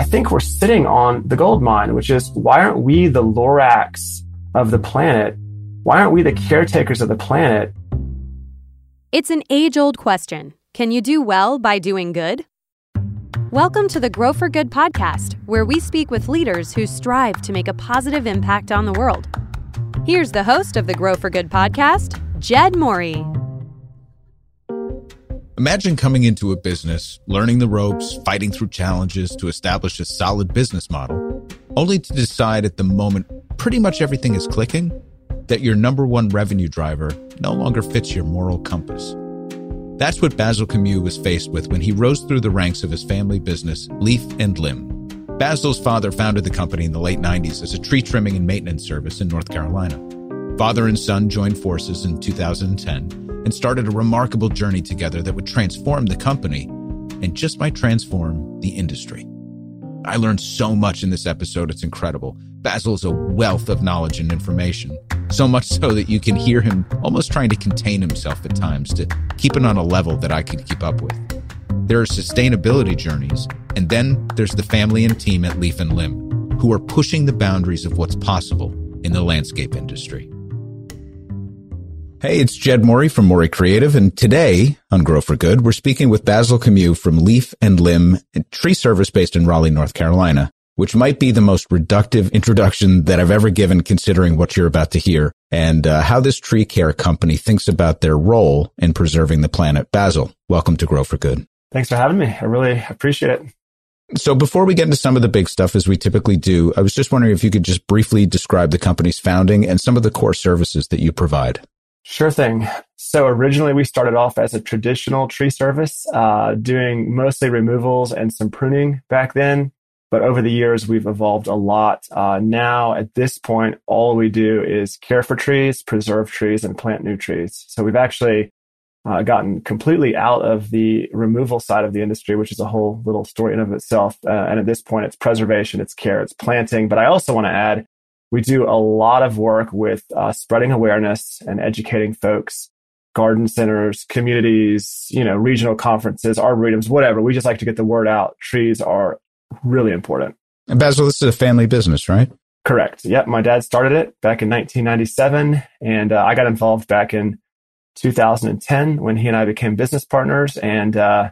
I think we're sitting on the gold mine, which is why aren't we the Lorax of the planet? Why aren't we the caretakers of the planet? It's an age old question. Can you do well by doing good? Welcome to the Grow for Good podcast, where we speak with leaders who strive to make a positive impact on the world. Here's the host of the Grow for Good podcast, Jed Morey. Imagine coming into a business, learning the ropes, fighting through challenges to establish a solid business model, only to decide at the moment pretty much everything is clicking that your number one revenue driver no longer fits your moral compass. That's what Basil Camu was faced with when he rose through the ranks of his family business, Leaf and Limb. Basil's father founded the company in the late 90s as a tree trimming and maintenance service in North Carolina. Father and son joined forces in 2010 and started a remarkable journey together that would transform the company and just might transform the industry. I learned so much in this episode, it's incredible. Basil is a wealth of knowledge and information, so much so that you can hear him almost trying to contain himself at times to keep it on a level that I could keep up with. There are sustainability journeys, and then there's the family and team at Leaf and Limb who are pushing the boundaries of what's possible in the landscape industry. Hey, it's Jed Morey from Morey Creative, and today on Grow for Good, we're speaking with Basil Camu from Leaf and Limb, tree service based in Raleigh, North Carolina, which might be the most reductive introduction that I've ever given considering what you're about to hear and uh, how this tree care company thinks about their role in preserving the planet. Basil, welcome to Grow for Good. Thanks for having me. I really appreciate it. So before we get into some of the big stuff as we typically do, I was just wondering if you could just briefly describe the company's founding and some of the core services that you provide. Sure thing. So originally we started off as a traditional tree service, uh, doing mostly removals and some pruning back then. But over the years, we've evolved a lot. Uh, now at this point, all we do is care for trees, preserve trees, and plant new trees. So we've actually uh, gotten completely out of the removal side of the industry, which is a whole little story in of itself. Uh, and at this point, it's preservation, it's care, it's planting. But I also want to add we do a lot of work with uh, spreading awareness and educating folks, garden centers, communities, you know, regional conferences, arboretums, whatever. We just like to get the word out. Trees are really important. And Basil, this is a family business, right? Correct. Yep. My dad started it back in 1997, and uh, I got involved back in 2010 when he and I became business partners. And uh,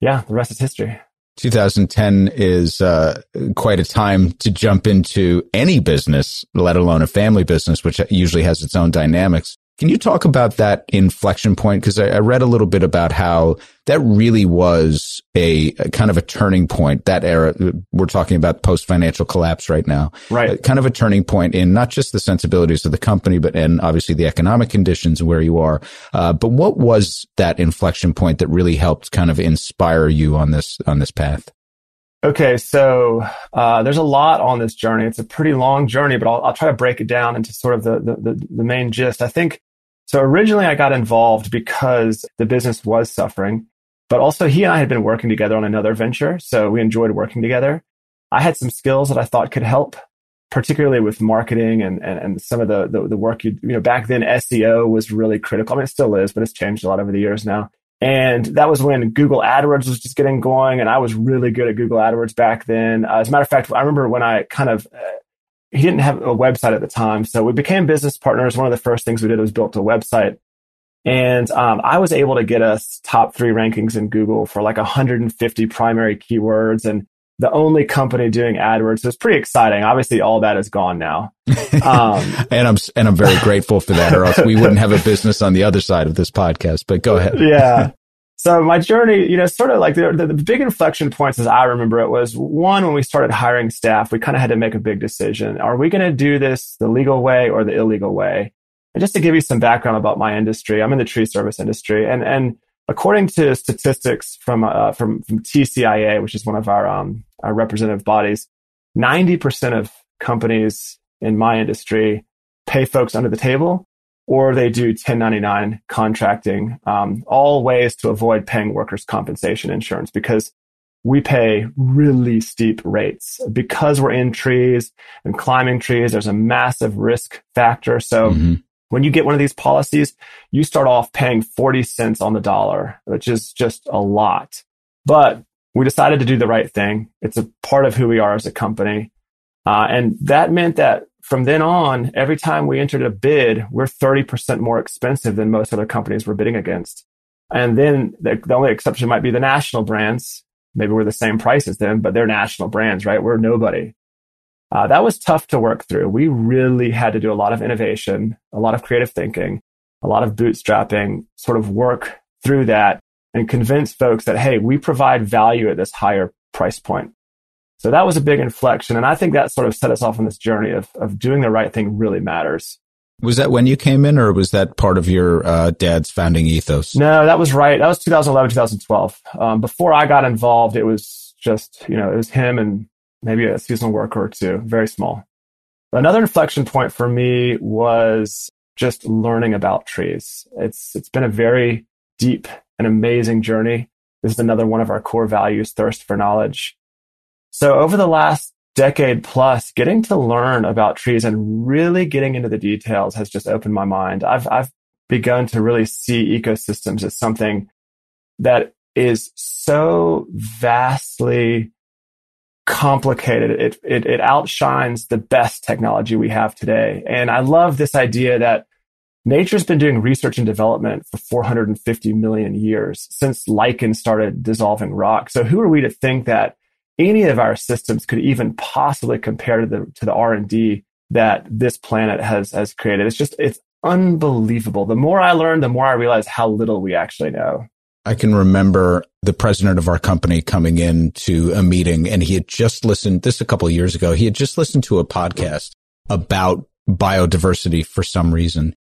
yeah, the rest is history. 2010 is uh, quite a time to jump into any business, let alone a family business, which usually has its own dynamics. Can you talk about that inflection point? Because I, I, read a little bit about how that really was a, a, kind of a turning point. That era, we're talking about post financial collapse right now, right? kind of a turning point in not just the sensibilities of the company, but and obviously the economic conditions where you are. Uh, but what was that inflection point that really helped kind of inspire you on this on this path? Okay, so uh, there's a lot on this journey. It's a pretty long journey, but I'll, I'll try to break it down into sort of the, the, the, the main gist. I think so originally I got involved because the business was suffering, but also he and I had been working together on another venture. So we enjoyed working together. I had some skills that I thought could help, particularly with marketing and, and, and some of the, the, the work you, you know, back then SEO was really critical. I mean, it still is, but it's changed a lot over the years now. And that was when Google AdWords was just getting going. And I was really good at Google AdWords back then. Uh, as a matter of fact, I remember when I kind of uh, he didn't have a website at the time. So we became business partners. One of the first things we did was built a website. And um, I was able to get us top three rankings in Google for like 150 primary keywords and the only company doing AdWords. So it's pretty exciting. Obviously, all that is gone now. Um, and I'm and I'm very grateful for that, or else we wouldn't have a business on the other side of this podcast. But go ahead. yeah. So my journey, you know, sort of like the, the, big inflection points as I remember it was one, when we started hiring staff, we kind of had to make a big decision. Are we going to do this the legal way or the illegal way? And just to give you some background about my industry, I'm in the tree service industry and, and according to statistics from, uh, from, from TCIA, which is one of our, um, our representative bodies, 90% of companies in my industry pay folks under the table or they do 1099 contracting, um, all ways to avoid paying workers' compensation insurance because we pay really steep rates because we're in trees and climbing trees. There's a massive risk factor. So mm-hmm. when you get one of these policies, you start off paying 40 cents on the dollar, which is just a lot. But we decided to do the right thing. It's a part of who we are as a company. Uh, and that meant that from then on, every time we entered a bid, we're 30% more expensive than most other companies we're bidding against. And then the, the only exception might be the national brands. Maybe we're the same price as them, but they're national brands, right? We're nobody. Uh, that was tough to work through. We really had to do a lot of innovation, a lot of creative thinking, a lot of bootstrapping, sort of work through that and convince folks that, hey, we provide value at this higher price point. So that was a big inflection. And I think that sort of set us off on this journey of, of doing the right thing really matters. Was that when you came in, or was that part of your uh, dad's founding ethos? No, that was right. That was 2011, 2012. Um, before I got involved, it was just, you know, it was him and maybe a seasonal worker or two, very small. Another inflection point for me was just learning about trees. It's, it's been a very deep and amazing journey. This is another one of our core values, thirst for knowledge. So over the last decade plus, getting to learn about trees and really getting into the details has just opened my mind. I've, I've begun to really see ecosystems as something that is so vastly complicated. It, it, it outshines the best technology we have today. And I love this idea that nature's been doing research and development for 450 million years since lichen started dissolving rock. So who are we to think that any of our systems could even possibly compare to the, to the R&D that this planet has, has created? It's just, it's unbelievable. The more I learn, the more I realize how little we actually know. I can remember the president of our company coming in to a meeting and he had just listened this a couple of years ago. He had just listened to a podcast about biodiversity for some reason.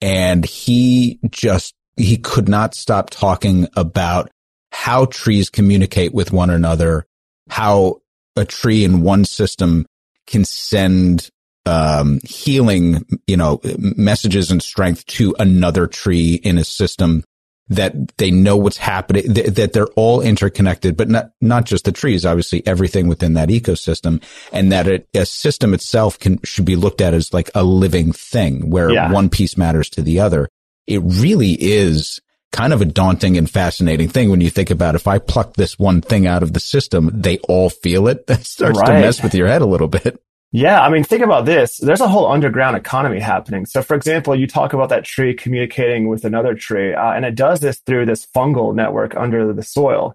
And he just, he could not stop talking about how trees communicate with one another, how a tree in one system can send um, healing, you know, messages and strength to another tree in a system that they know what's happening, th- that they're all interconnected, but not, not just the trees, obviously everything within that ecosystem and that it, a system itself can, should be looked at as like a living thing where yeah. one piece matters to the other. It really is kind of a daunting and fascinating thing when you think about if I pluck this one thing out of the system, they all feel it. That starts right. to mess with your head a little bit. Yeah, I mean, think about this. There's a whole underground economy happening. So, for example, you talk about that tree communicating with another tree, uh, and it does this through this fungal network under the soil.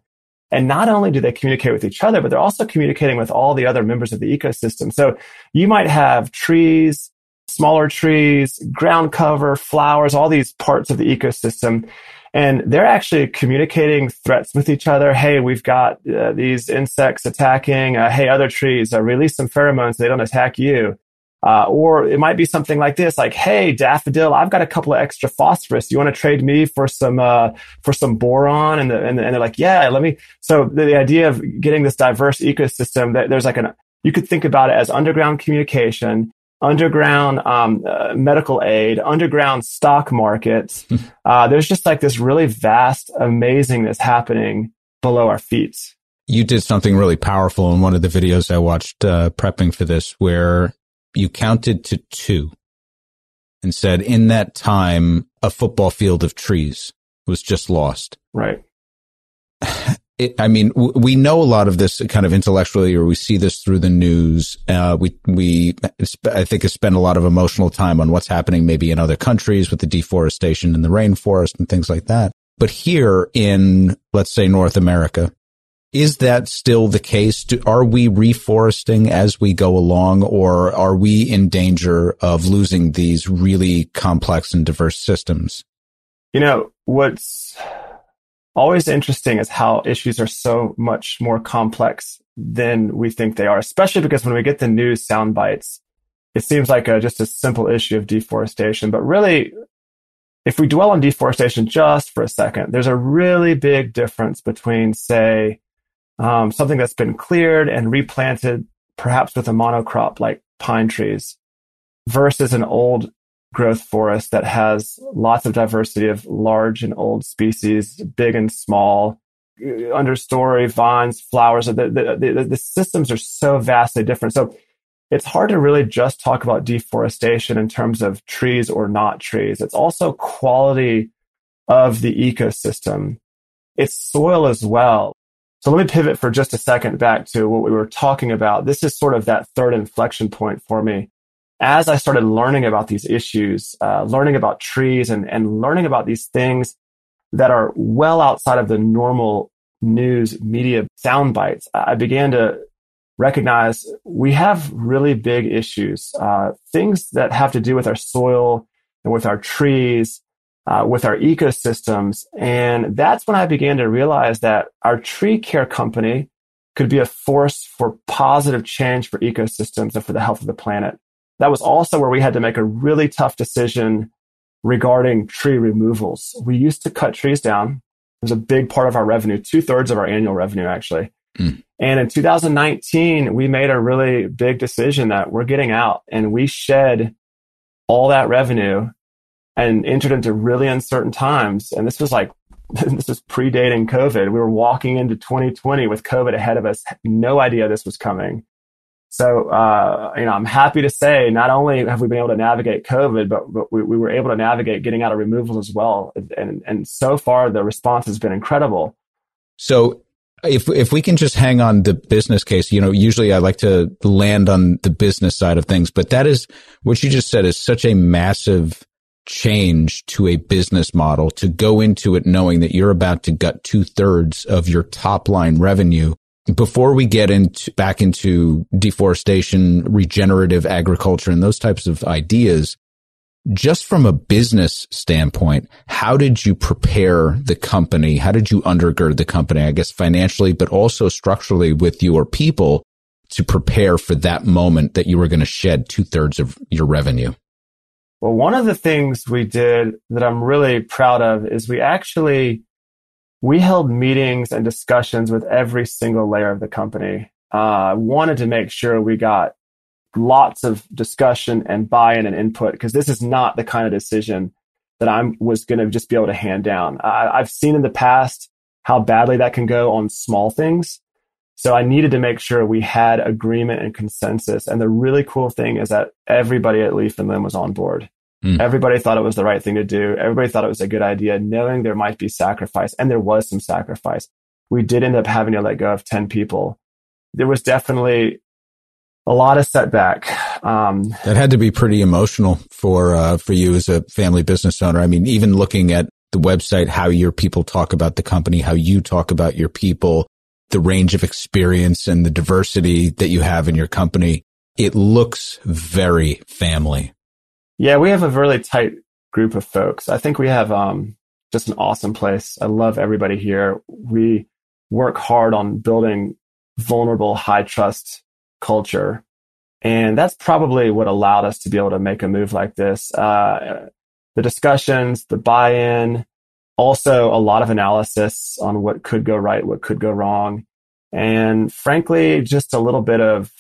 And not only do they communicate with each other, but they're also communicating with all the other members of the ecosystem. So you might have trees, smaller trees, ground cover, flowers, all these parts of the ecosystem and they're actually communicating threats with each other. Hey, we've got uh, these insects attacking. Uh, hey, other trees, uh, release some pheromones. So they don't attack you. Uh, or it might be something like this, like, "Hey, daffodil, I've got a couple of extra phosphorus. You want to trade me for some uh, for some boron?" And, the, and, and they're like, "Yeah, let me." So the, the idea of getting this diverse ecosystem, that there's like an you could think about it as underground communication underground um, uh, medical aid, underground stock markets. uh, there's just like this really vast amazingness happening below our feet. You did something really powerful in one of the videos I watched uh, prepping for this, where you counted to two and said, in that time, a football field of trees was just lost. Right. it, I mean, w- we know a lot of this kind of intellectually, or we see this through the news. Uh, we, we, I think, spent a lot of emotional time on what's happening maybe in other countries with the deforestation in the rainforest and things like that. But here in, let's say, North America, is that still the case? Do, are we reforesting as we go along, or are we in danger of losing these really complex and diverse systems? You know, what's always interesting is how issues are so much more complex than we think they are, especially because when we get the news sound bites, it seems like a, just a simple issue of deforestation. But really, if we dwell on deforestation just for a second, there's a really big difference between, say, um, something that's been cleared and replanted, perhaps with a monocrop like pine trees, versus an old growth forest that has lots of diversity of large and old species, big and small, understory, vines, flowers. The, the, the, the, systems are so vastly different. So it's hard to really just talk about deforestation in terms of trees or not trees. It's also quality of the ecosystem. It's soil as well. So let me pivot for just a second back to what we were talking about. This is sort of that third inflection point for me. As I started learning about these issues, uh, learning about trees and, and learning about these things that are well outside of the normal news media sound bites, I began to recognize we have really big issues, uh, things that have to do with our soil and with our trees, uh, with our ecosystems. And that's when I began to realize that our tree care company could be a force for positive change for ecosystems and for the health of the planet. That was also where we had to make a really tough decision regarding tree removals. We used to cut trees down. It was a big part of our revenue, two thirds of our annual revenue, actually. Mm. And in 2019, we made a really big decision that we're getting out and we shed all that revenue and entered into really uncertain times. And this was like, this was predating COVID. We were walking into 2020 with COVID ahead of us, no idea this was coming. So, uh, you know, I'm happy to say not only have we been able to navigate COVID, but, but we, we were able to navigate getting out of removals as well. And, and so far the response has been incredible. So if if we can just hang on the business case, you know, usually I like to land on the business side of things, but that is what you just said is such a massive change to a business model to go into it knowing that you're about to gut two thirds of your top line revenue before we get into back into deforestation, regenerative agriculture and those types of ideas, just from a business standpoint, how did you prepare the company? How did you undergird the company? I guess financially, but also structurally with your people to prepare for that moment that you were going to shed two thirds of your revenue? Well, one of the things we did that I'm really proud of is we actually we held meetings and discussions with every single layer of the company. Uh, wanted to make sure we got lots of discussion and buy-in and input because this is not the kind of decision that I was going to just be able to hand down. I, I've seen in the past how badly that can go on small things. So I needed to make sure we had agreement and consensus. And the really cool thing is that everybody at Leaf and Limb was on board. Mm. Everybody thought it was the right thing to do. Everybody thought it was a good idea, knowing there might be sacrifice. And there was some sacrifice. We did end up having to let go of 10 people. There was definitely a lot of setback. Um, that had to be pretty emotional for, uh, for you as a family business owner. I mean, even looking at the website, how your people talk about the company, how you talk about your people, the range of experience and the diversity that you have in your company, it looks very family. Yeah, we have a really tight group of folks. I think we have um, just an awesome place. I love everybody here. We work hard on building vulnerable, high trust culture. And that's probably what allowed us to be able to make a move like this. Uh, the discussions, the buy in, also a lot of analysis on what could go right, what could go wrong. And frankly, just a little bit of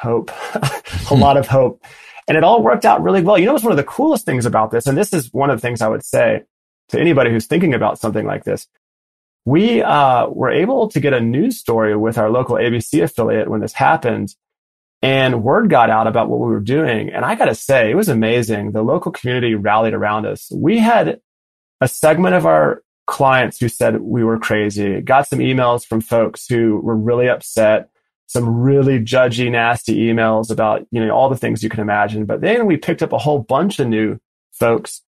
hope, a lot of hope and it all worked out really well. You know what's one of the coolest things about this? And this is one of the things I would say to anybody who's thinking about something like this. We uh, were able to get a news story with our local ABC affiliate when this happened. And word got out about what we were doing. And I got to say, it was amazing. The local community rallied around us. We had a segment of our clients who said we were crazy, got some emails from folks who were really upset some really judgy, nasty emails about, you know, all the things you can imagine. But then we picked up a whole bunch of new folks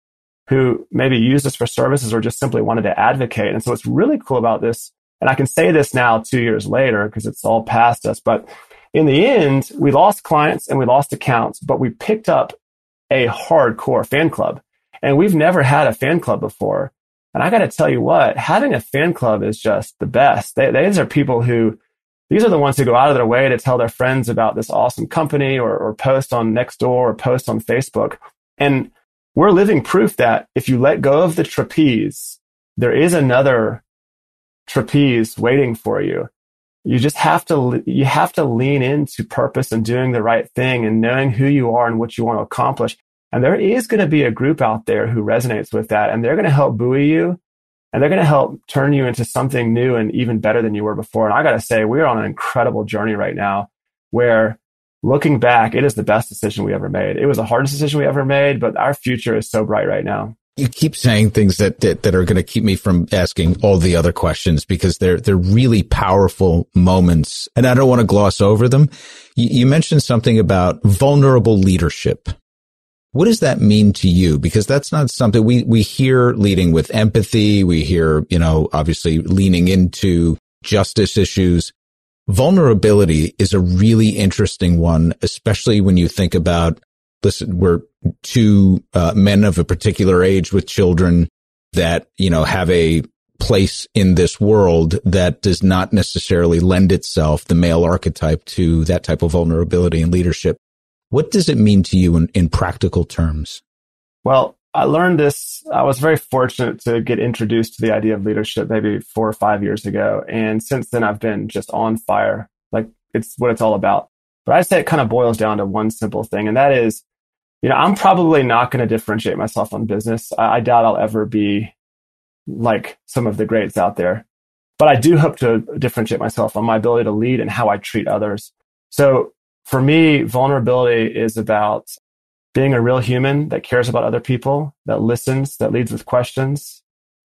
who maybe used us for services or just simply wanted to advocate. And so what's really cool about this, and I can say this now two years later because it's all past us, but in the end, we lost clients and we lost accounts, but we picked up a hardcore fan club. And we've never had a fan club before. And I got to tell you what, having a fan club is just the best. They, these are people who these are the ones who go out of their way to tell their friends about this awesome company or, or post on Nextdoor or post on Facebook. And we're living proof that if you let go of the trapeze, there is another trapeze waiting for you. You just have to, you have to lean into purpose and doing the right thing and knowing who you are and what you want to accomplish. And there is going to be a group out there who resonates with that and they're going to help buoy you and they're going to help turn you into something new and even better than you were before. And I got to say, we're on an incredible journey right now where looking back, it is the best decision we ever made. It was the hardest decision we ever made, but our future is so bright right now. you keep saying things that, that, that are going to keep me from asking all the other questions because they're, they're really powerful moments and I don't want to gloss over them. You, you mentioned something about vulnerable leadership. What does that mean to you? Because that's not something we, we hear leading with empathy. We hear, you know, obviously leaning into justice issues. Vulnerability is a really interesting one, especially when you think about listen, we're two uh, men of a particular age with children that, you know, have a place in this world that does not necessarily lend itself, the male archetype, to that type of vulnerability and leadership. What does it mean to you in, in practical terms? Well, I learned this. I was very fortunate to get introduced to the idea of leadership maybe four or five years ago. And since then, I've been just on fire. Like it's what it's all about. But I say it kind of boils down to one simple thing, and that is, you know, I'm probably not going to differentiate myself on business. I, I doubt I'll ever be like some of the greats out there, but I do hope to differentiate myself on my ability to lead and how I treat others. So for me, vulnerability is about being a real human that cares about other people, that listens, that leads with questions,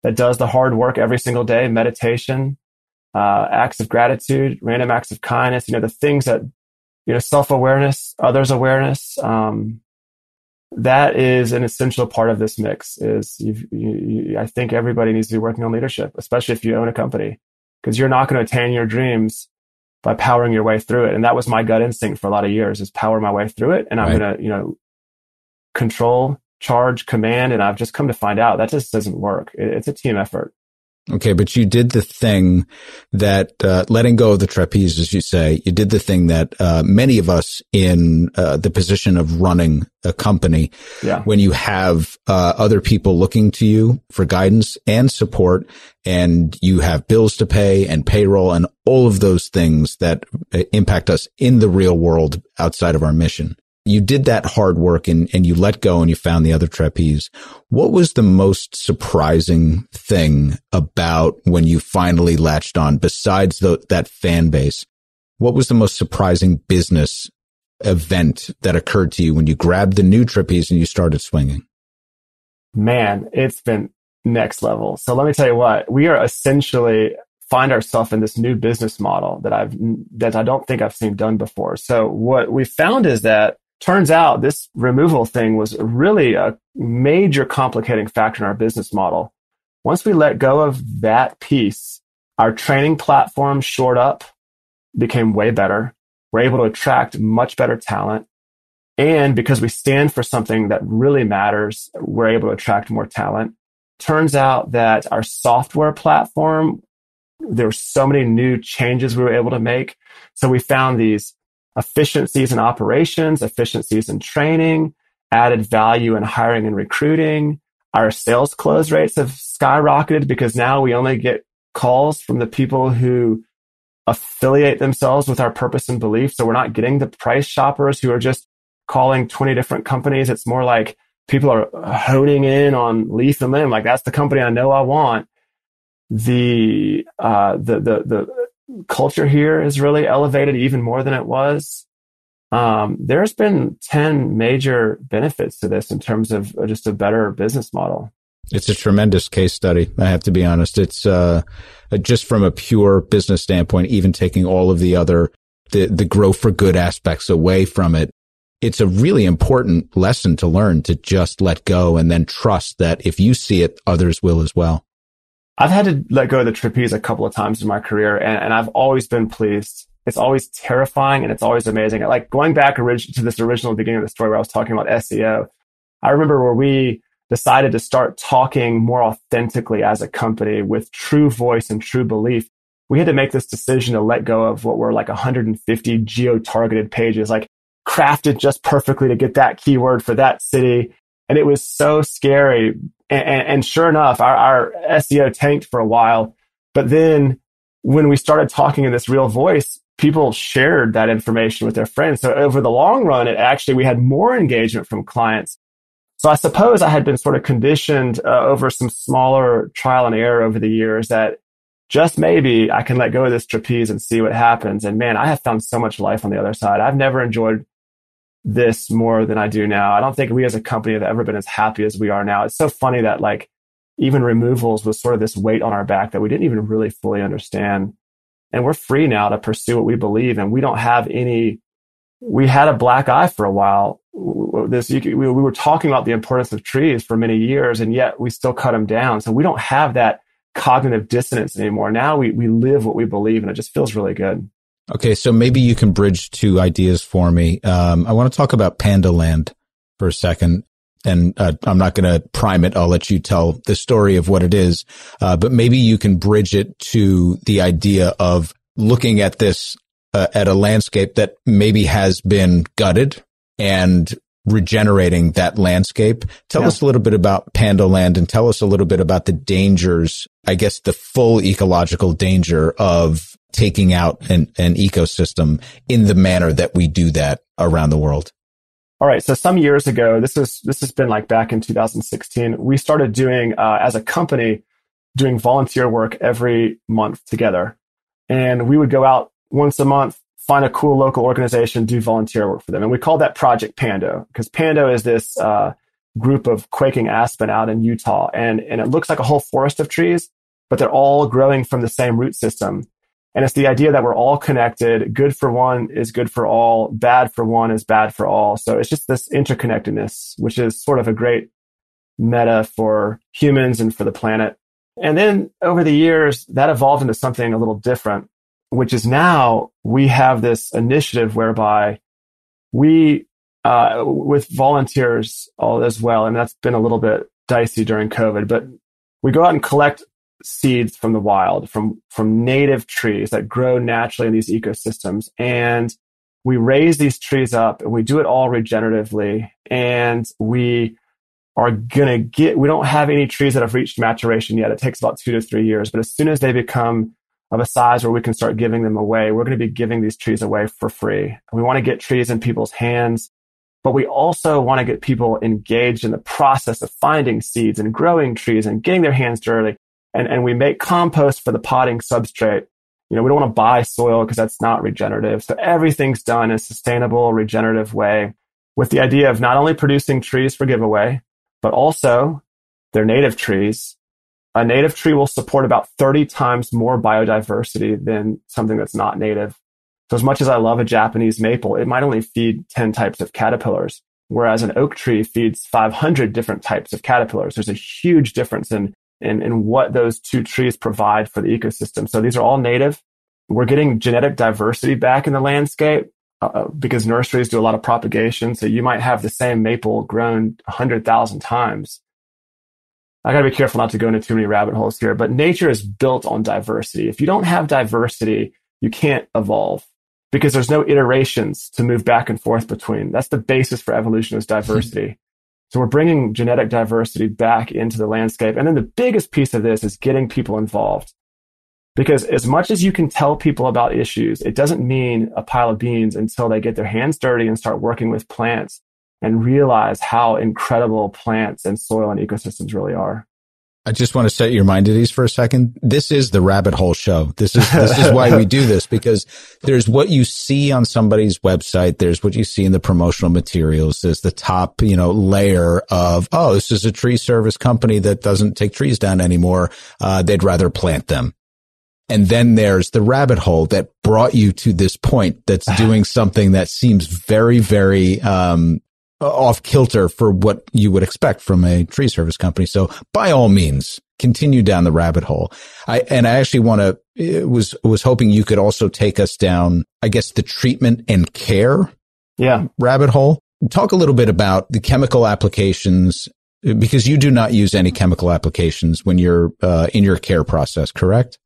that does the hard work every single day, meditation, uh, acts of gratitude, random acts of kindness, you know, the things that you know, self awareness, others awareness. Um, that is an essential part of this mix. Is you, you, I think everybody needs to be working on leadership, especially if you own a company, because you're not going to attain your dreams by powering your way through it. And that was my gut instinct for a lot of years: is power my way through it, and I'm right. going to, you know, control, charge, command. And I've just come to find out that just doesn't work. It, it's a team effort. Okay, but you did the thing that uh, letting go of the trapeze, as you say, you did the thing that uh, many of us in uh, the position of running a company, yeah. when you have uh, other people looking to you for guidance and support, and you have bills to pay and payroll and all of those things that uh, impact us in the real world outside of our mission you did that hard work and, and you let go and you found the other trapeze. What was the most surprising thing about when you finally latched on besides the, that fan base? What was the most surprising business event that occurred to you when you grabbed the new trapeze and you started swinging? Man, it's been next level. So let me tell you what, we are essentially find ourselves in this new business model that I've, that I don't think I've seen done before. So what we found is that turns out this removal thing was really a major complicating factor in our business model. Once we let go of that piece, our training platform shored up, became way better. We're able to attract much better talent. And because we stand for something that really matters, we're able to attract more talent. Turns out that our software platform, there were so many new changes we were able to make. So we found these efficiencies in operations, efficiencies in training, added value in hiring and recruiting. Our sales close rates have skyrocketed because now we only get calls from the people who affiliate themselves with our purpose and belief. So we're not getting the price shoppers who are just calling 20 different companies. It's more like people are honing in on Leaf and Limb. Like that's the company I know I want. The, uh, the, the, the, culture here is really elevated even more than it was. Um, there's been 10 major benefits to this in terms of just a better business model. It's a tremendous case study. I have to be honest. It's, uh, just from a pure business standpoint, even taking all of the other, the, the grow for good aspects away from it. It's a really important lesson to learn to just let go and then trust that if you see it, others will as well. I've had to let go of the trapeze a couple of times in my career and, and I've always been pleased. It's always terrifying and it's always amazing. Like going back orig- to this original beginning of the story where I was talking about SEO, I remember where we decided to start talking more authentically as a company with true voice and true belief. We had to make this decision to let go of what were like 150 geo targeted pages, like crafted just perfectly to get that keyword for that city. And it was so scary and, and sure enough, our, our SEO tanked for a while. But then when we started talking in this real voice, people shared that information with their friends. So over the long run, it actually, we had more engagement from clients. So I suppose I had been sort of conditioned uh, over some smaller trial and error over the years that just maybe I can let go of this trapeze and see what happens. And man, I have found so much life on the other side. I've never enjoyed this more than I do now. I don't think we as a company have ever been as happy as we are now. It's so funny that like even removals was sort of this weight on our back that we didn't even really fully understand. And we're free now to pursue what we believe. And we don't have any, we had a black eye for a while. This, we, we were talking about the importance of trees for many years, and yet we still cut them down. So we don't have that cognitive dissonance anymore. Now we, we live what we believe and it just feels really good. Okay. So maybe you can bridge two ideas for me. Um, I want to talk about Pando Land for a second. And uh, I'm not going to prime it. I'll let you tell the story of what it is. Uh, but maybe you can bridge it to the idea of looking at this uh, at a landscape that maybe has been gutted and regenerating that landscape. Tell yeah. us a little bit about Pando Land and tell us a little bit about the dangers, I guess the full ecological danger of taking out an, an ecosystem in the manner that we do that around the world. All right. So some years ago, this is, this has been like back in 2016, we started doing, uh, as a company, doing volunteer work every month together. And we would go out once a month find a cool local organization, do volunteer work for them. And we call that Project Pando because Pando is this uh, group of quaking aspen out in Utah. And, and it looks like a whole forest of trees, but they're all growing from the same root system. And it's the idea that we're all connected. Good for one is good for all. Bad for one is bad for all. So it's just this interconnectedness, which is sort of a great meta for humans and for the planet. And then over the years, that evolved into something a little different which is now we have this initiative whereby we, uh, with volunteers all as well, and that's been a little bit dicey during COVID, but we go out and collect seeds from the wild, from, from native trees that grow naturally in these ecosystems. And we raise these trees up and we do it all regeneratively. And we are going to get, we don't have any trees that have reached maturation yet. It takes about two to three years, but as soon as they become of a size where we can start giving them away. We're going to be giving these trees away for free. We want to get trees in people's hands, but we also want to get people engaged in the process of finding seeds and growing trees and getting their hands dirty. And, and we make compost for the potting substrate. You know, we don't want to buy soil because that's not regenerative. So everything's done in a sustainable, regenerative way with the idea of not only producing trees for giveaway, but also they're native trees a native tree will support about 30 times more biodiversity than something that's not native. So as much as I love a Japanese maple, it might only feed 10 types of caterpillars, whereas an oak tree feeds 500 different types of caterpillars. There's a huge difference in, in, in what those two trees provide for the ecosystem. So these are all native. We're getting genetic diversity back in the landscape uh, uh because nurseries do a lot of propagation. So you might have the same maple grown 100,000 times I gotta be careful not to go into too many rabbit holes here, but nature is built on diversity. If you don't have diversity, you can't evolve because there's no iterations to move back and forth between. That's the basis for evolution is diversity. So we're bringing genetic diversity back into the landscape. And then the biggest piece of this is getting people involved. Because as much as you can tell people about issues, it doesn't mean a pile of beans until they get their hands dirty and start working with plants and realize how incredible plants and soil and ecosystems really are. I just want to set your mind at ease for a second. This is the rabbit hole show. This is, this is why we do this because there's what you see on somebody's website. There's what you see in the promotional materials. There's the top, you know, layer of, oh, this is a tree service company that doesn't take trees down anymore. Uh, they'd rather plant them. And then there's the rabbit hole that brought you to this point that's doing something that seems very, very, um, off kilter for what you would expect from a tree service company. So by all means, continue down the rabbit hole. I, and I actually want to, was, was hoping you could also take us down, I guess, the treatment and care. Yeah. Rabbit hole. Talk a little bit about the chemical applications because you do not use any chemical applications when you're uh, in your care process, correct?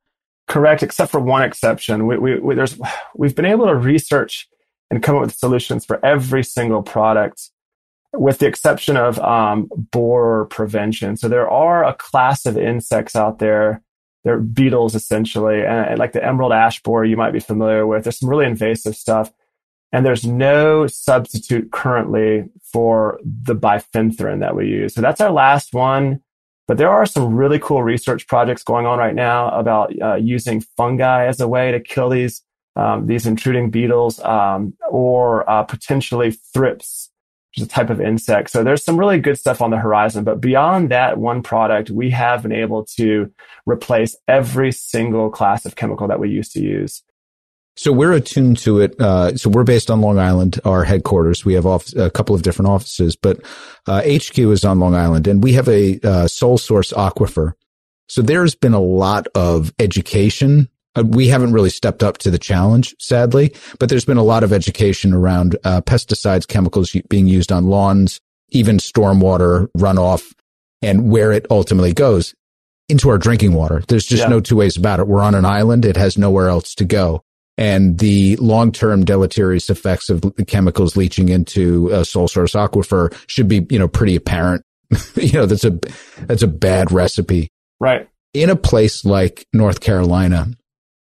Correct, except for one exception. We, we, we, there's, we've been able to research and come up with solutions for every single product with the exception of um, borer prevention. So there are a class of insects out there. They're beetles essentially, and like the emerald ash borer you might be familiar with. There's some really invasive stuff, and there's no substitute currently for the bifenthrin that we use. So that's our last one. But there are some really cool research projects going on right now about uh, using fungi as a way to kill these um, these intruding beetles, um, or uh, potentially thrips, which is a type of insect. So there's some really good stuff on the horizon. But beyond that one product, we have been able to replace every single class of chemical that we used to use. So we're attuned to it. Uh, so we're based on Long Island, our headquarters. We have off, a couple of different offices, but uh, HQ is on Long Island, and we have a uh, sole source aquifer. So there's been a lot of education. Uh, we haven't really stepped up to the challenge, sadly, but there's been a lot of education around uh, pesticides, chemicals being used on lawns, even stormwater runoff, and where it ultimately goes into our drinking water. There's just yeah. no two ways about it. We're on an island; it has nowhere else to go and the long-term deleterious effects of the chemicals leaching into a sole source aquifer should be, you know, pretty apparent. you know, that's a, that's a bad recipe. Right. In a place like North Carolina,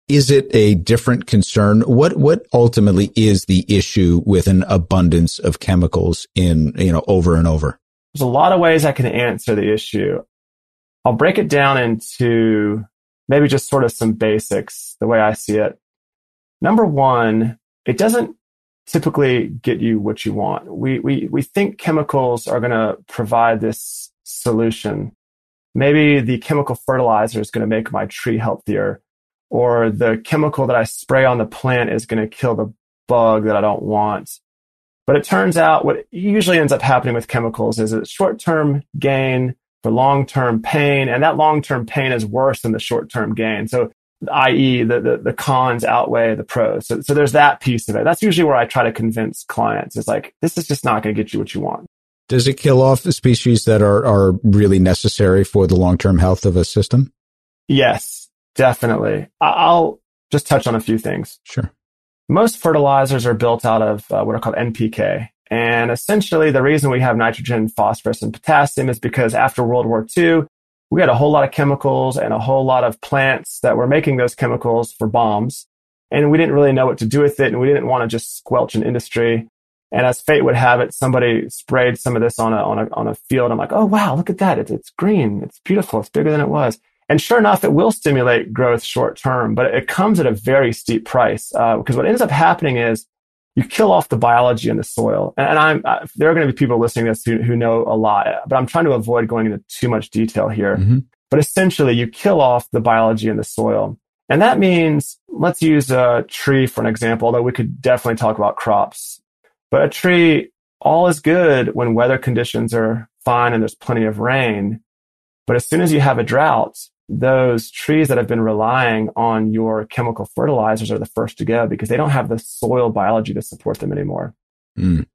is it a different concern? What, what ultimately is the issue with an abundance of chemicals in, you know, over and over? There's a lot of ways I can answer the issue. I'll break it down into maybe just sort of some basics, the way I see it. Number one, it doesn't typically get you what you want. We, we, we think chemicals are going to provide this solution. Maybe the chemical fertilizer is going to make my tree healthier, or the chemical that I spray on the plant is going to kill the bug that I don't want. But it turns out what usually ends up happening with chemicals is a short term gain for long term pain. And that long term pain is worse than the short term gain. So i.e. The, the, the cons outweigh the pros. So, so there's that piece of it. That's usually where I try to convince clients is like, this is just not going to get you what you want. Does it kill off the species that are, are really necessary for the long-term health of a system? Yes, definitely. I'll just touch on a few things. Sure. Most fertilizers are built out of uh, what are called NPK. And essentially the reason we have nitrogen, phosphorus, and potassium is because after World War II, we had a whole lot of chemicals and a whole lot of plants that were making those chemicals for bombs. And we didn't really know what to do with it. And we didn't want to just squelch an industry. And as fate would have it, somebody sprayed some of this on a, on a, on a field. I'm like, oh, wow, look at that. It's, it's green. It's beautiful. It's bigger than it was. And sure enough, it will stimulate growth short term, but it comes at a very steep price. Uh, because what ends up happening is you kill off the biology in the soil. And I'm, I, there are going to be people listening to this who, who know a lot, but I'm trying to avoid going into too much detail here. Mm-hmm. But essentially you kill off the biology in the soil. And that means, let's use a tree for an example, although we could definitely talk about crops. But a tree, all is good when weather conditions are fine and there's plenty of rain. But as soon as you have a drought, those trees that have been relying on your chemical fertilizers are the first to go because they don't have the soil biology to support them anymore. Mm.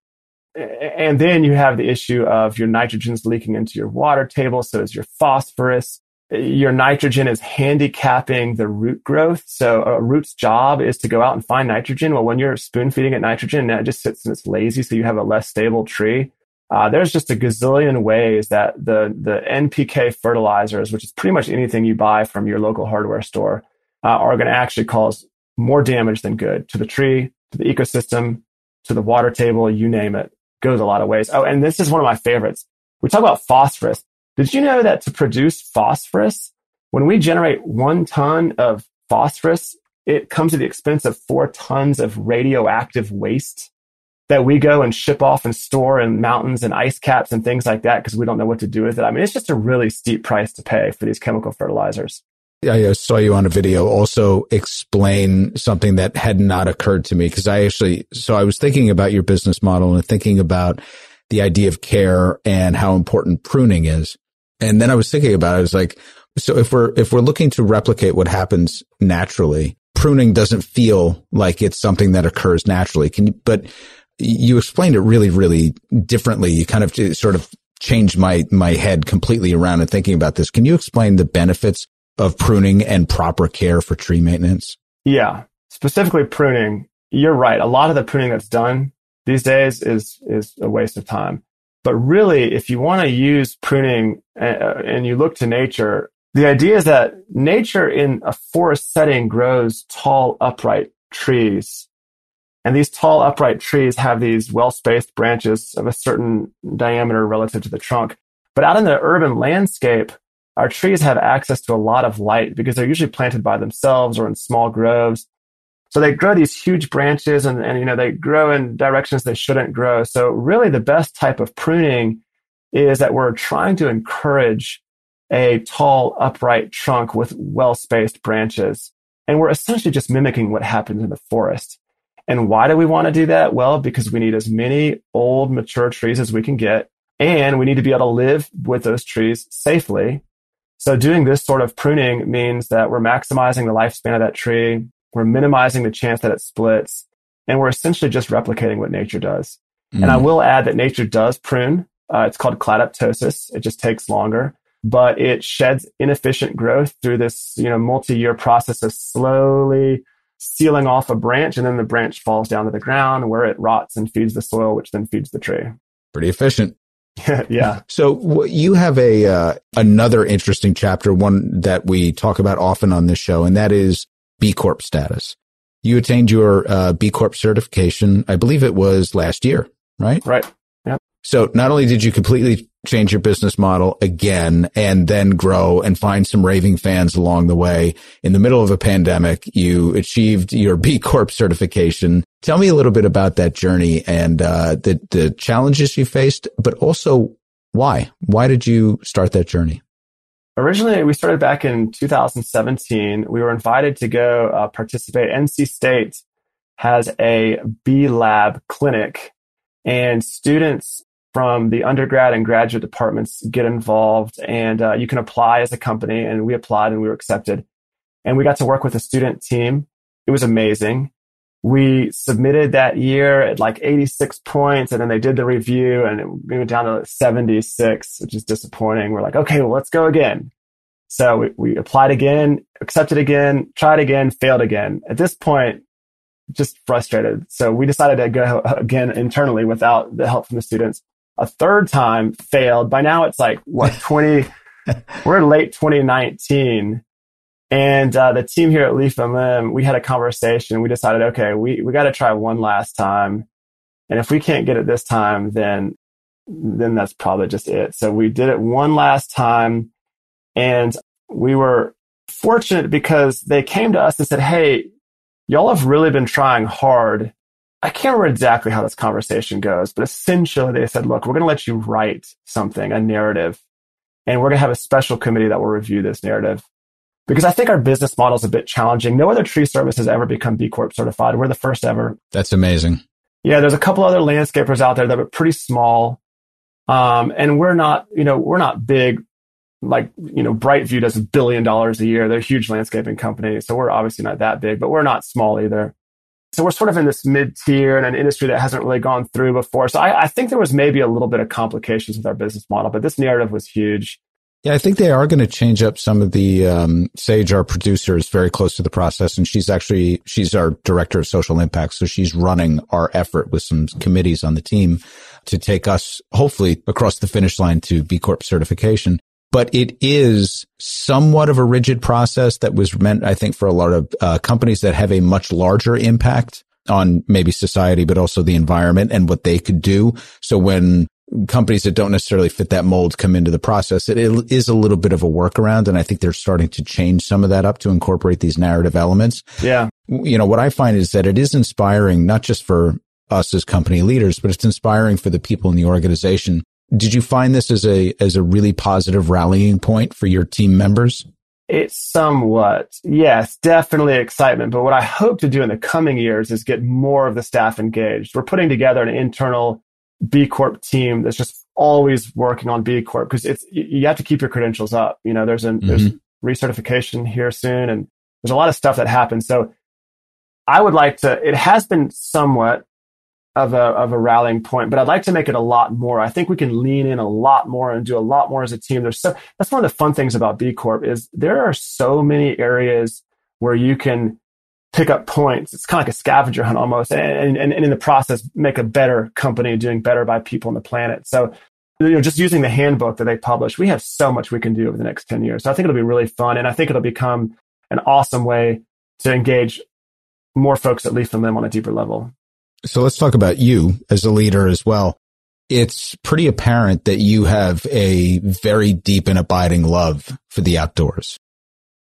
And then you have the issue of your nitrogen's leaking into your water table. So is your phosphorus. Your nitrogen is handicapping the root growth. So a root's job is to go out and find nitrogen. Well, when you're spoon feeding it nitrogen, it just sits and it's lazy. So you have a less stable tree. Uh, there's just a gazillion ways that the the NPK fertilizers, which is pretty much anything you buy from your local hardware store, uh, are going to actually cause more damage than good to the tree, to the ecosystem, to the water table, you name it. Goes a lot of ways. Oh, and this is one of my favorites. We talk about phosphorus. Did you know that to produce phosphorus, when we generate one ton of phosphorus, it comes at the expense of four tons of radioactive waste? That we go and ship off and store in mountains and ice caps and things like that because we don't know what to do with it. I mean, it's just a really steep price to pay for these chemical fertilizers. I saw you on a video also explain something that had not occurred to me because I actually, so I was thinking about your business model and thinking about the idea of care and how important pruning is. And then I was thinking about it. I was like, so if we're, if we're looking to replicate what happens naturally, pruning doesn't feel like it's something that occurs naturally. Can you, but you explained it really, really differently. You kind of sort of changed my, my head completely around and thinking about this. Can you explain the benefits of pruning and proper care for tree maintenance? Yeah. Specifically pruning. You're right. A lot of the pruning that's done these days is, is a waste of time. But really, if you want to use pruning uh, and you look to nature, the idea is that nature in a forest setting grows tall, upright trees and these tall upright trees have these well-spaced branches of a certain diameter relative to the trunk. But out in the urban landscape, our trees have access to a lot of light because they're usually planted by themselves or in small groves. So they grow these huge branches and, and, you know, they grow in directions they shouldn't grow. So really the best type of pruning is that we're trying to encourage a tall, upright trunk with well-spaced branches. And we're essentially just mimicking what happens in the forest. And why do we want to do that? Well, because we need as many old, mature trees as we can get. And we need to be able to live with those trees safely. So doing this sort of pruning means that we're maximizing the lifespan of that tree. We're minimizing the chance that it splits and we're essentially just replicating what nature does. Mm. And I mm. will add that nature does prune. Uh, it's called cladoptosis. It just takes longer, but it sheds inefficient growth through this, you know, multi-year process of slowly sealing off a branch and then the branch falls down to the ground where it rots and feeds the soil, which then feeds the tree. Pretty efficient. yeah. So you have a uh, another interesting chapter, one that we talk about often on this show, and that is B Corp status. You attained your uh, B Corp certification, I believe it was last year, right? Right. Yep. So not only did you completely change your business model again and then grow and find some raving fans along the way, in the middle of a pandemic, you achieved your B Corp certification. Tell me a little bit about that journey and uh, the the challenges you faced, but also why? Why did you start that journey? originally we started back in 2017. We were invited to go uh, participate. NC State has a B Lab clinic, and students from the undergrad and graduate departments get involved, and uh, you can apply as a company. And we applied, and we were accepted, and we got to work with a student team. It was amazing we submitted that year at like 86 points and then they did the review and it, we went down to 76, which is disappointing. We're like, okay, well, let's go again. So we, we applied again, accepted again, tried again, failed again. At this point, just frustrated. So we decided to go again internally without the help from the students. A third time failed. By now it's like what 20, we're in late 2019 and uh, the team here at Leaf MM, we had a conversation. We decided, okay, we, we got to try one last time. And if we can't get it this time, then then that's probably just it. So we did it one last time. And we were fortunate because they came to us and said, Hey, y'all have really been trying hard. I can't remember exactly how this conversation goes, but essentially they said, look, we're going to let you write something, a narrative, and we're going to have a special committee that will review this narrative because I think our business model is a bit challenging. No other tree service has ever become B Corp certified. We're the first ever. That's amazing. Yeah, there's a couple other landscapers out there that are pretty small. Um, and we're not, you know, we're not big. Like, you know, Brightview does a billion dollars a year. They're a huge landscaping company. So we're obviously not that big, but we're not small either. So we're sort of in this mid tier in an industry that hasn't really gone through before. So I, I think there was maybe a little bit of complications with our business model, but this narrative was huge. Yeah, I think they are going to change up some of the um, Sage, our producer, is very close to the process, and she's actually she's our director of social impact, so she's running our effort with some committees on the team to take us hopefully across the finish line to B Corp certification. But it is somewhat of a rigid process that was meant, I think, for a lot of uh, companies that have a much larger impact on maybe society, but also the environment and what they could do. So when companies that don't necessarily fit that mold come into the process. It is a little bit of a workaround. And I think they're starting to change some of that up to incorporate these narrative elements. Yeah. You know, what I find is that it is inspiring, not just for us as company leaders, but it's inspiring for the people in the organization. Did you find this as a, as a really positive rallying point for your team members? It's somewhat, yes, definitely excitement. But what I hope to do in the coming years is get more of the staff engaged. We're putting together an internal B Corp team that's just always working on B Corp because it's you have to keep your credentials up. You know, there's a mm-hmm. there's recertification here soon, and there's a lot of stuff that happens. So I would like to. It has been somewhat of a of a rallying point, but I'd like to make it a lot more. I think we can lean in a lot more and do a lot more as a team. There's so that's one of the fun things about B Corp is there are so many areas where you can pick up points. It's kind of like a scavenger hunt almost, and, and, and in the process, make a better company doing better by people on the planet. So, you know, just using the handbook that they publish, we have so much we can do over the next 10 years. So I think it'll be really fun. And I think it'll become an awesome way to engage more folks at Leaf MM on a deeper level. So let's talk about you as a leader as well. It's pretty apparent that you have a very deep and abiding love for the outdoors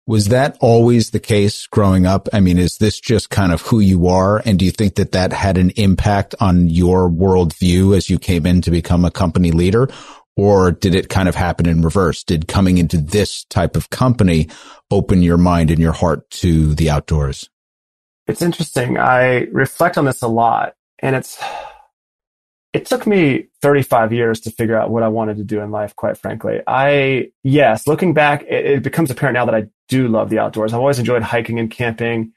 Was that always the case growing up? I mean, is this just kind of who you are? And do you think that that had an impact on your worldview as you came in to become a company leader? Or did it kind of happen in reverse? Did coming into this type of company open your mind and your heart to the outdoors? It's interesting. I reflect on this a lot and it's, it took me 35 years to figure out what I wanted to do in life, quite frankly. I, yes, looking back, it, it becomes apparent now that I do love the outdoors. I've always enjoyed hiking and camping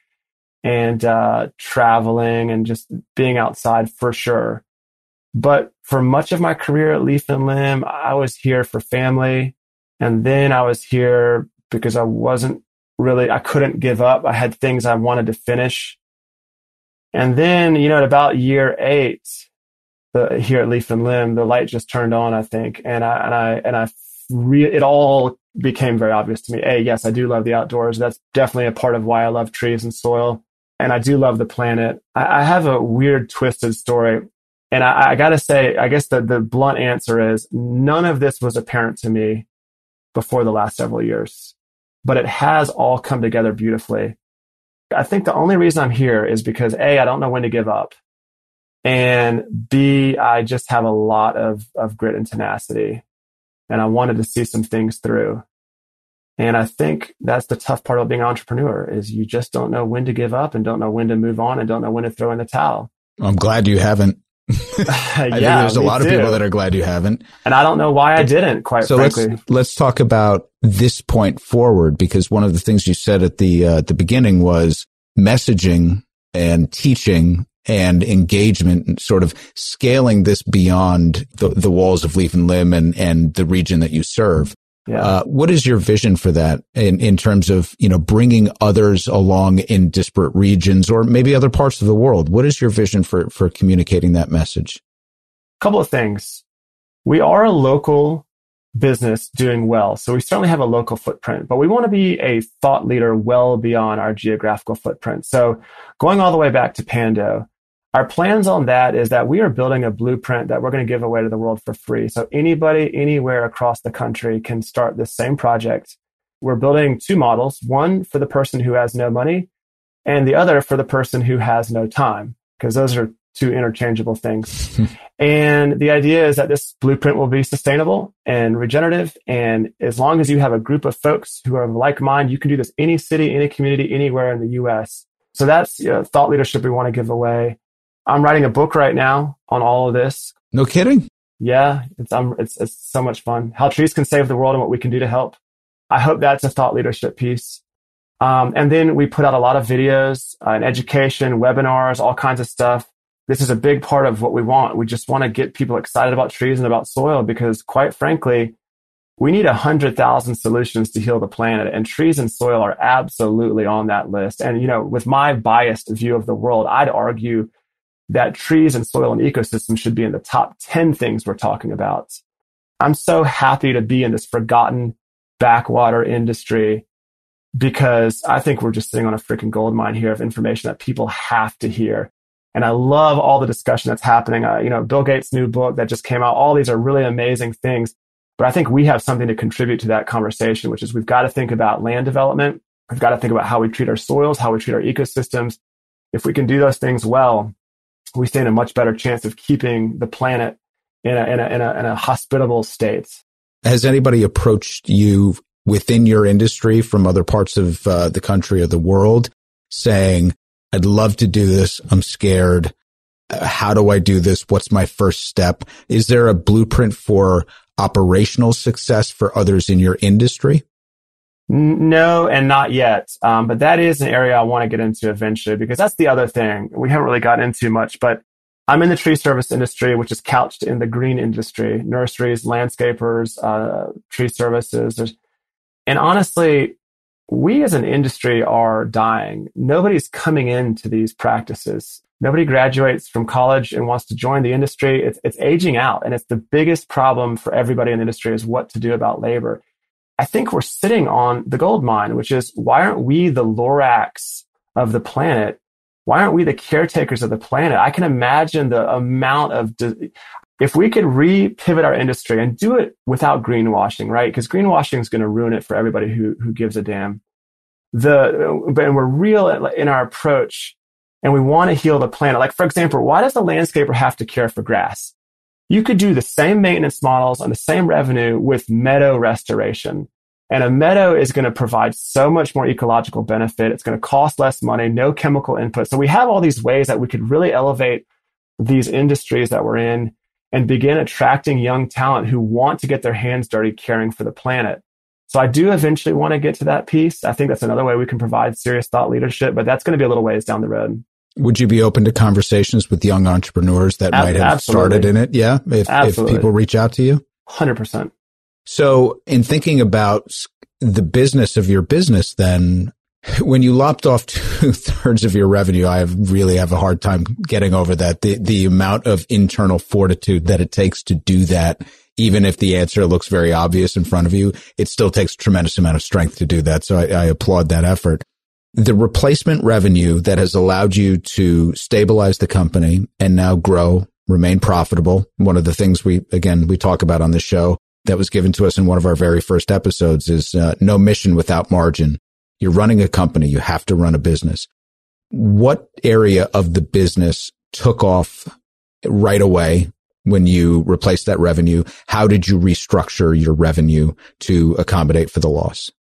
and uh, traveling and just being outside for sure. But for much of my career at Leaf and Limb, I was here for family. And then I was here because I wasn't really, I couldn't give up. I had things I wanted to finish. And then, you know, at about year eight, the, here at Leaf and Limb, the light just turned on, I think. And I, and I, and I, re- it all became very obvious to me. Hey, yes, I do love the outdoors. That's definitely a part of why I love trees and soil. And I do love the planet. I, I have a weird, twisted story. And I, I got to say, I guess the, the blunt answer is none of this was apparent to me before the last several years, but it has all come together beautifully. I think the only reason I'm here is because A, I don't know when to give up. And B, I just have a lot of, of grit and tenacity. And I wanted to see some things through. And I think that's the tough part of being an entrepreneur is you just don't know when to give up and don't know when to move on and don't know when to throw in the towel. I'm glad you haven't. I yeah, think there's a lot too. of people that are glad you haven't. And I don't know why I didn't, quite so frankly. Let's, let's talk about this point forward because one of the things you said at the, uh, at the beginning was messaging and teaching and engagement and sort of scaling this beyond the, the walls of leaf and limb and, and the region that you serve. Yeah. Uh, what is your vision for that in, in terms of, you know, bringing others along in disparate regions or maybe other parts of the world? What is your vision for, for communicating that message? A couple of things. We are a local business doing well. So we certainly have a local footprint, but we want to be a thought leader well beyond our geographical footprint. So going all the way back to Pando, our plans on that is that we are building a blueprint that we're going to give away to the world for free. So anybody anywhere across the country can start this same project. We're building two models, one for the person who has no money and the other for the person who has no time, because those are two interchangeable things. and the idea is that this blueprint will be sustainable and regenerative. And as long as you have a group of folks who are of like mind, you can do this any city, any community, anywhere in the US. So that's you know, thought leadership we want to give away. I'm writing a book right now on all of this. No kidding. Yeah, it's um, it's it's so much fun. How trees can save the world and what we can do to help. I hope that's a thought leadership piece. Um, and then we put out a lot of videos uh, and education, webinars, all kinds of stuff. This is a big part of what we want. We just want to get people excited about trees and about soil because, quite frankly, we need a hundred thousand solutions to heal the planet, and trees and soil are absolutely on that list. And you know, with my biased view of the world, I'd argue that trees and soil and ecosystems should be in the top 10 things we're talking about. I'm so happy to be in this forgotten backwater industry because I think we're just sitting on a freaking gold mine here of information that people have to hear. And I love all the discussion that's happening. Uh, you know, Bill Gates' new book that just came out, all these are really amazing things. But I think we have something to contribute to that conversation, which is we've got to think about land development. We've got to think about how we treat our soils, how we treat our ecosystems. If we can do those things well, we stand a much better chance of keeping the planet in a, in a, in a, in a hospitable state. Has anybody approached you within your industry from other parts of uh, the country or the world saying, I'd love to do this. I'm scared. Uh, how do I do this? What's my first step? Is there a blueprint for operational success for others in your industry? No, and not yet. Um, but that is an area I want to get into eventually because that's the other thing we haven't really gotten into much. But I'm in the tree service industry, which is couched in the green industry, nurseries, landscapers, uh, tree services. And honestly, we as an industry are dying. Nobody's coming into these practices. Nobody graduates from college and wants to join the industry. It's, it's aging out. And it's the biggest problem for everybody in the industry is what to do about labor. I think we're sitting on the gold mine, which is why aren't we the Lorax of the planet? Why aren't we the caretakers of the planet? I can imagine the amount of, de- if we could re-pivot our industry and do it without greenwashing, right? Because greenwashing is going to ruin it for everybody who, who gives a damn. the, and we're real in our approach and we want to heal the planet. Like, for example, why does the landscaper have to care for grass? You could do the same maintenance models and the same revenue with meadow restoration. And a meadow is going to provide so much more ecological benefit. It's going to cost less money, no chemical input. So we have all these ways that we could really elevate these industries that we're in and begin attracting young talent who want to get their hands dirty caring for the planet. So I do eventually want to get to that piece. I think that's another way we can provide serious thought leadership, but that's going to be a little ways down the road. Would you be open to conversations with young entrepreneurs that Ab- might have absolutely. started in it? Yeah. If, if people reach out to you? 100%. So in thinking about the business of your business, then when you lopped off two thirds of your revenue, I have really have a hard time getting over that. The, the amount of internal fortitude that it takes to do that, even if the answer looks very obvious in front of you, it still takes a tremendous amount of strength to do that. So I, I applaud that effort. The replacement revenue that has allowed you to stabilize the company and now grow, remain profitable. One of the things we, again, we talk about on this show that was given to us in one of our very first episodes is uh, no mission without margin. You're running a company. You have to run a business. What area of the business took off right away when you replaced that revenue? How did you restructure your revenue to accommodate for the loss?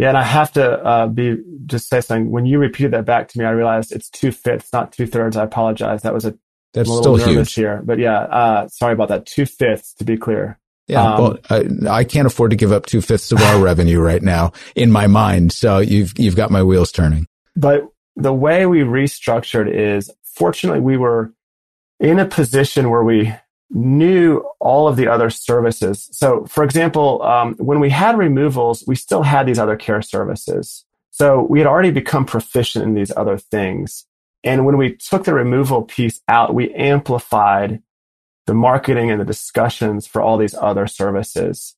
Yeah, and I have to uh, be just say something. When you repeated that back to me, I realized it's two fifths, not two thirds. I apologize. That was a that's a still huge here, but yeah, uh, sorry about that. Two fifths to be clear. Yeah, um, well, I, I, can't afford to give up two fifths of our revenue right now in my mind. So you've you've got my wheels turning. But the way we restructured is, fortunately, we were in a position where we knew all of the other services. So, for example, um, when we had removals, we still had these other care services. So we had already become proficient in these other things. And when we took the removal piece out, we amplified the marketing and the discussions for all these other services.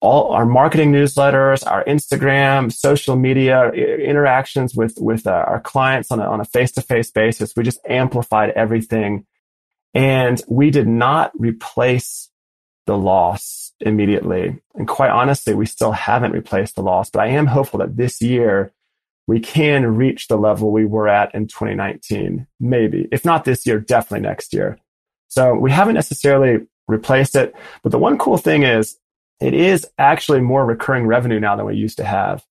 All our marketing newsletters, our Instagram, social media interactions with, with uh, our clients on a, on a face-to-face basis. We just amplified everything. And we did not replace the loss immediately. And quite honestly, we still haven't replaced the loss, but I am hopeful that this year we can reach the level we were at in 2019. Maybe. If not this year, definitely next year. So we haven't necessarily replaced it. But the one cool thing is it is actually more recurring revenue now than we used to have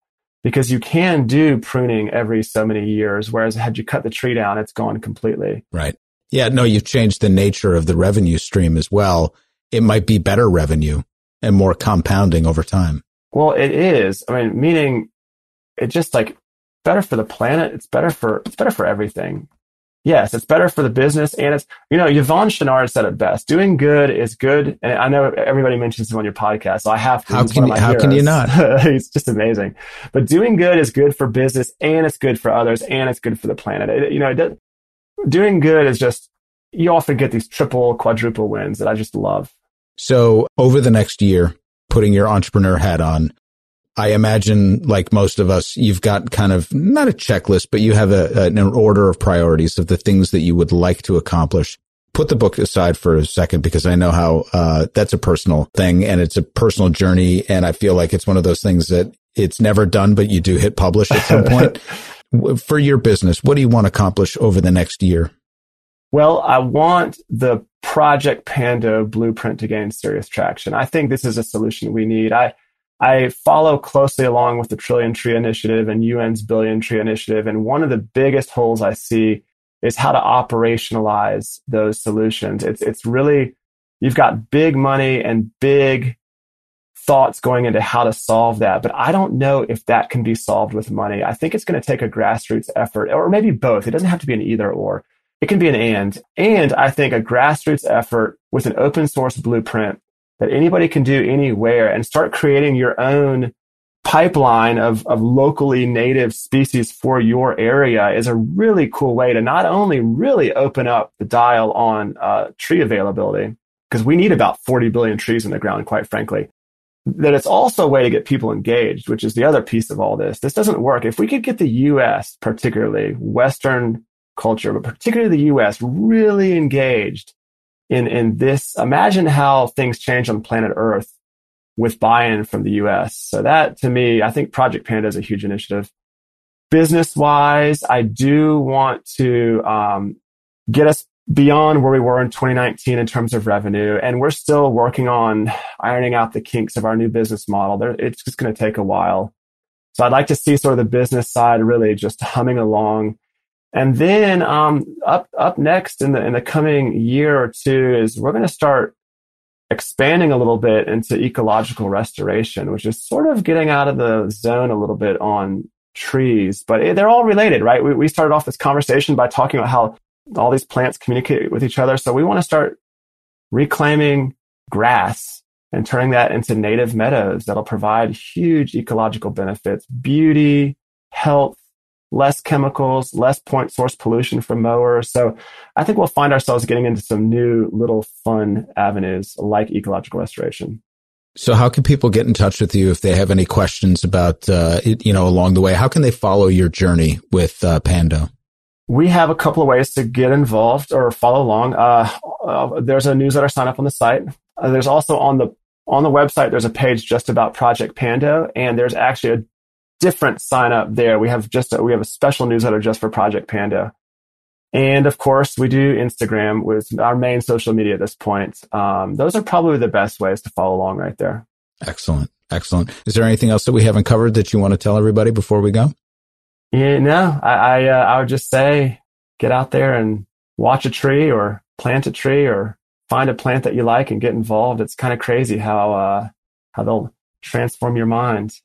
because you can do pruning every so many years. Whereas had you cut the tree down, it's gone completely. Right. Yeah. No, you've changed the nature of the revenue stream as well. It might be better revenue and more compounding over time. Well, it is. I mean, meaning it just like better for the planet. It's better for, it's better for everything. Yes, it's better for the business. And it's, you know, Yvon Chouinard said it best. Doing good is good. And I know everybody mentions him on your podcast. So I have to. How, can, how can you not? it's just amazing. But doing good is good for business and it's good for others and it's good for the planet. It, you know, it, doing good is just, you often get these triple, quadruple wins that I just love. So over the next year, putting your entrepreneur hat on, I imagine, like most of us, you've got kind of not a checklist, but you have a, an order of priorities of the things that you would like to accomplish. Put the book aside for a second because I know how uh, that's a personal thing and it's a personal journey. And I feel like it's one of those things that it's never done, but you do hit publish at some point. For your business, what do you want to accomplish over the next year? Well, I want the Project Pando blueprint to gain serious traction. I think this is a solution we need. I I follow closely along with the Trillion Tree Initiative and UN's Billion Tree Initiative. And one of the biggest holes I see is how to operationalize those solutions. It's, it's really, you've got big money and big thoughts going into how to solve that. But I don't know if that can be solved with money. I think it's going to take a grassroots effort or maybe both. It doesn't have to be an either or. It can be an and. And I think a grassroots effort with an open source blueprint that anybody can do anywhere and start creating your own pipeline of, of locally native species for your area is a really cool way to not only really open up the dial on uh, tree availability, because we need about 40 billion trees in the ground, quite frankly, that it's also a way to get people engaged, which is the other piece of all this. This doesn't work. If we could get the US, particularly Western culture, but particularly the US, really engaged in, in this, imagine how things change on planet Earth with buy-in from the US. So that to me, I think Project Pando is a huge initiative. business wise, I do want to um, get us beyond where we were in 2019 in terms of revenue. And we're still working on ironing out the kinks of our new business model. There, it's just going to take a while. So I'd like to see sort of the business side really just humming along. And then um, up up next in the in the coming year or two is we're going to start expanding a little bit into ecological restoration, which is sort of getting out of the zone a little bit on trees, but they're all related, right? We, we started off this conversation by talking about how all these plants communicate with each other. So we want to start reclaiming grass and turning that into native meadows that'll provide huge ecological benefits, beauty, health, less chemicals, less point source pollution from mowers. So I think we'll find ourselves getting into some new little fun avenues like ecological restoration. So how can people get in touch with you if they have any questions about, uh, you know, along the way? How can they follow your journey with uh, Pando? We have a couple of ways to get involved or follow along. Uh, uh there's a newsletter sign up on the site. Uh, there's also on the on the website. There's a page just about Project Pando, and there's actually a different sign up there. We have just a, we have a special newsletter just for Project Pando. And of course, we do Instagram with our main social media at this point. Um, those are probably the best ways to follow along right there. Excellent. Excellent. Is there anything else that we haven't covered that you want to tell everybody before we go? No, I, I, uh, I would just say get out there and watch a tree or plant a tree or find a plant that you like and get involved. It's kind of crazy how, uh, how they'll transform your mind.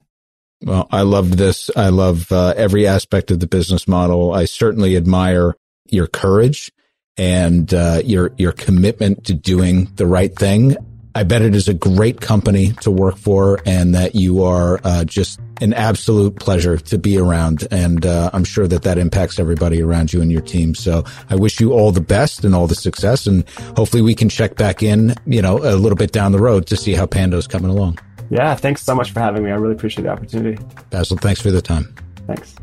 Well, I loved this. I love uh, every aspect of the business model. I certainly admire your courage and uh, your your commitment to doing the right thing. I bet it is a great company to work for, and that you are uh, just an absolute pleasure to be around. And uh, I'm sure that that impacts everybody around you and your team. So I wish you all the best and all the success, and hopefully we can check back in, you know, a little bit down the road to see how Pando's coming along. Yeah, thanks so much for having me. I really appreciate the opportunity. Basil, thanks for the time. Thanks.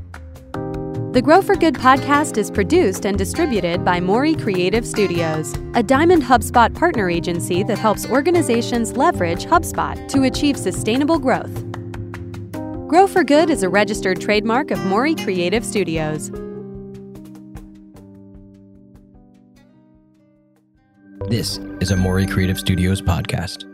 The Grow for Good podcast is produced and distributed by Mori Creative Studios, a Diamond HubSpot partner agency that helps organizations leverage HubSpot to achieve sustainable growth. Grow for Good is a registered trademark of Mori Creative Studios. This is a Mori Creative Studios podcast.